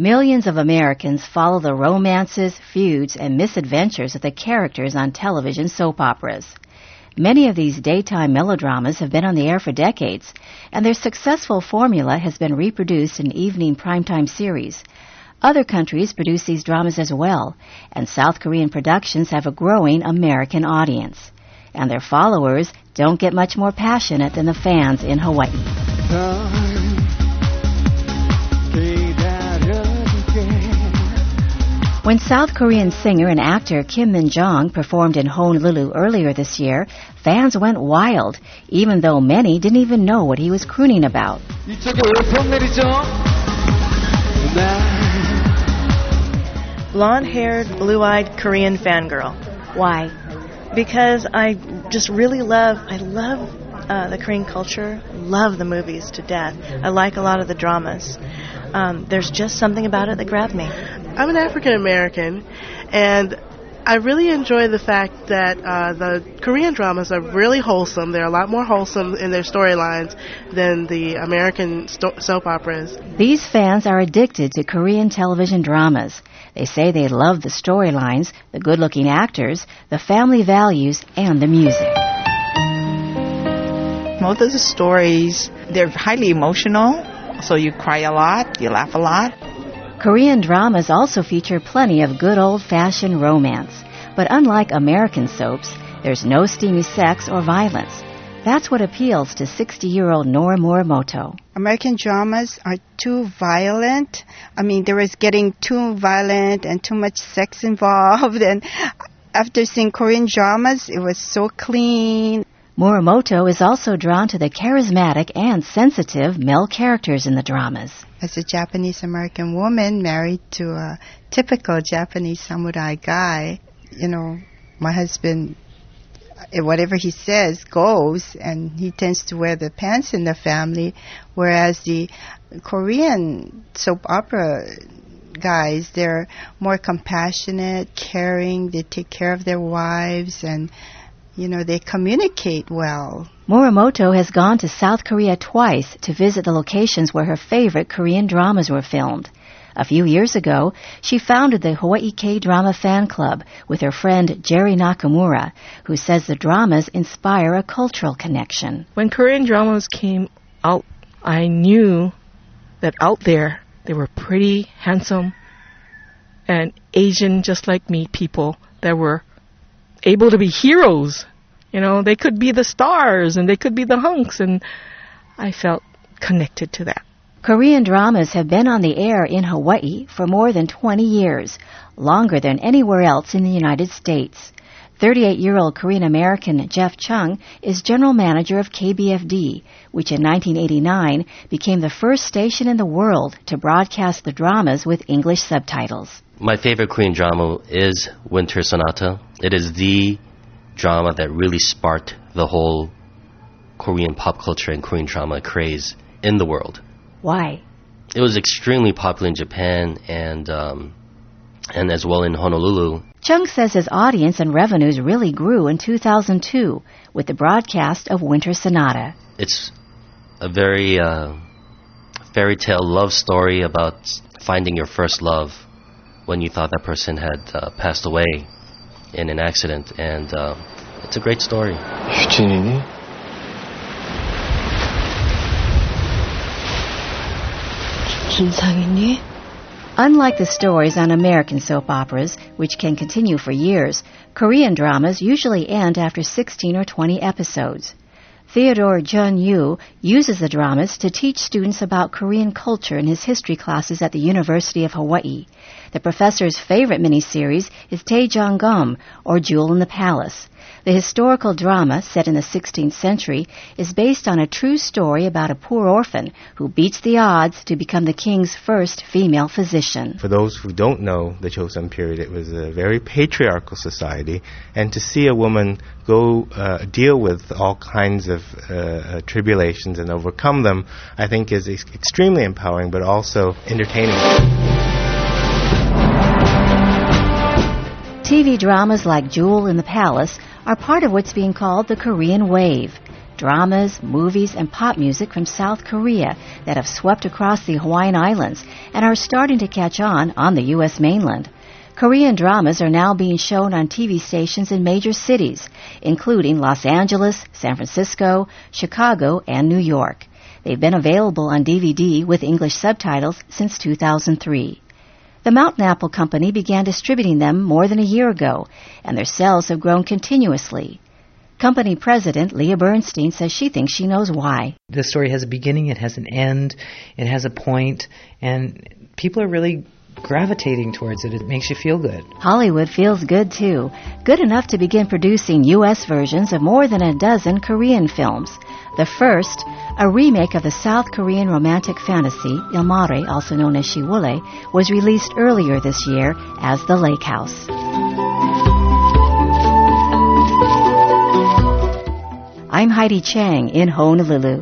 Millions of Americans follow the romances, feuds, and misadventures of the characters on television soap operas. Many of these daytime melodramas have been on the air for decades, and their successful formula has been reproduced in evening primetime series. Other countries produce these dramas as well, and South Korean productions have a growing American audience. And their followers don't get much more passionate than the fans in Hawaii. When South Korean singer and actor Kim Min Jong performed in Honolulu earlier this year, fans went wild, even though many didn't even know what he was crooning about. Blonde haired, blue eyed Korean fangirl. Why? Because I just really love, I love uh, the Korean culture, love the movies to death. I like a lot of the dramas. Um, there's just something about it that grabbed me. I'm an African American, and I really enjoy the fact that uh, the Korean dramas are really wholesome. They're a lot more wholesome in their storylines than the American sto- soap operas. These fans are addicted to Korean television dramas. They say they love the storylines, the good looking actors, the family values, and the music. Most of the stories, they're highly emotional, so you cry a lot, you laugh a lot. Korean dramas also feature plenty of good old fashioned romance. But unlike American soaps, there's no steamy sex or violence. That's what appeals to 60 year old Nora Morimoto. American dramas are too violent. I mean, there is getting too violent and too much sex involved. And after seeing Korean dramas, it was so clean. Morimoto is also drawn to the charismatic and sensitive male characters in the dramas. As a Japanese American woman married to a typical Japanese samurai guy, you know, my husband, eh, whatever he says goes, and he tends to wear the pants in the family, whereas the Korean soap opera guys, they're more compassionate, caring, they take care of their wives, and you know, they communicate well. Morimoto has gone to South Korea twice to visit the locations where her favorite Korean dramas were filmed. A few years ago, she founded the Hawaii K-Drama Fan Club with her friend Jerry Nakamura, who says the dramas inspire a cultural connection. When Korean dramas came out, I knew that out there they were pretty, handsome, and Asian, just like me, people that were able to be heroes. You know, they could be the stars and they could be the hunks, and I felt connected to that. Korean dramas have been on the air in Hawaii for more than 20 years, longer than anywhere else in the United States. 38 year old Korean American Jeff Chung is general manager of KBFD, which in 1989 became the first station in the world to broadcast the dramas with English subtitles. My favorite Korean drama is Winter Sonata. It is the drama that really sparked the whole Korean pop culture and Korean drama craze in the world. Why? It was extremely popular in Japan and um, and as well in Honolulu. Chung says his audience and revenues really grew in 2002 with the broadcast of Winter Sonata. It's a very uh, fairy tale love story about finding your first love when you thought that person had uh, passed away in an accident. And uh, it's a great story. Unlike the stories on American soap operas, which can continue for years, Korean dramas usually end after 16 or 20 episodes. Theodore Jun Yoo uses the dramas to teach students about Korean culture in his history classes at the University of Hawaii. The professor's favorite miniseries is Gum, or Jewel in the Palace. The historical drama, set in the 16th century, is based on a true story about a poor orphan who beats the odds to become the king's first female physician. For those who don't know the Joseon period, it was a very patriarchal society, and to see a woman go uh, deal with all kinds of uh, tribulations and overcome them, I think is ex- extremely empowering, but also entertaining. TV dramas like Jewel in the Palace are part of what's being called the Korean Wave. dramas, movies, and pop music from South Korea that have swept across the Hawaiian Islands and are starting to catch on on the U.S. mainland. Korean dramas are now being shown on TV stations in major cities, including Los Angeles, San Francisco, Chicago, and New York. They've been available on DVD with English subtitles since 2003. The Mountain Apple Company began distributing them more than a year ago, and their sales have grown continuously. Company president Leah Bernstein says she thinks she knows why. The story has a beginning, it has an end, it has a point, and people are really gravitating towards it. It makes you feel good. Hollywood feels good too. Good enough to begin producing U.S. versions of more than a dozen Korean films. The first, a remake of the South Korean romantic fantasy Il Mare, also known as Shiwole, was released earlier this year as The Lake House. I'm Heidi Chang in Honolulu.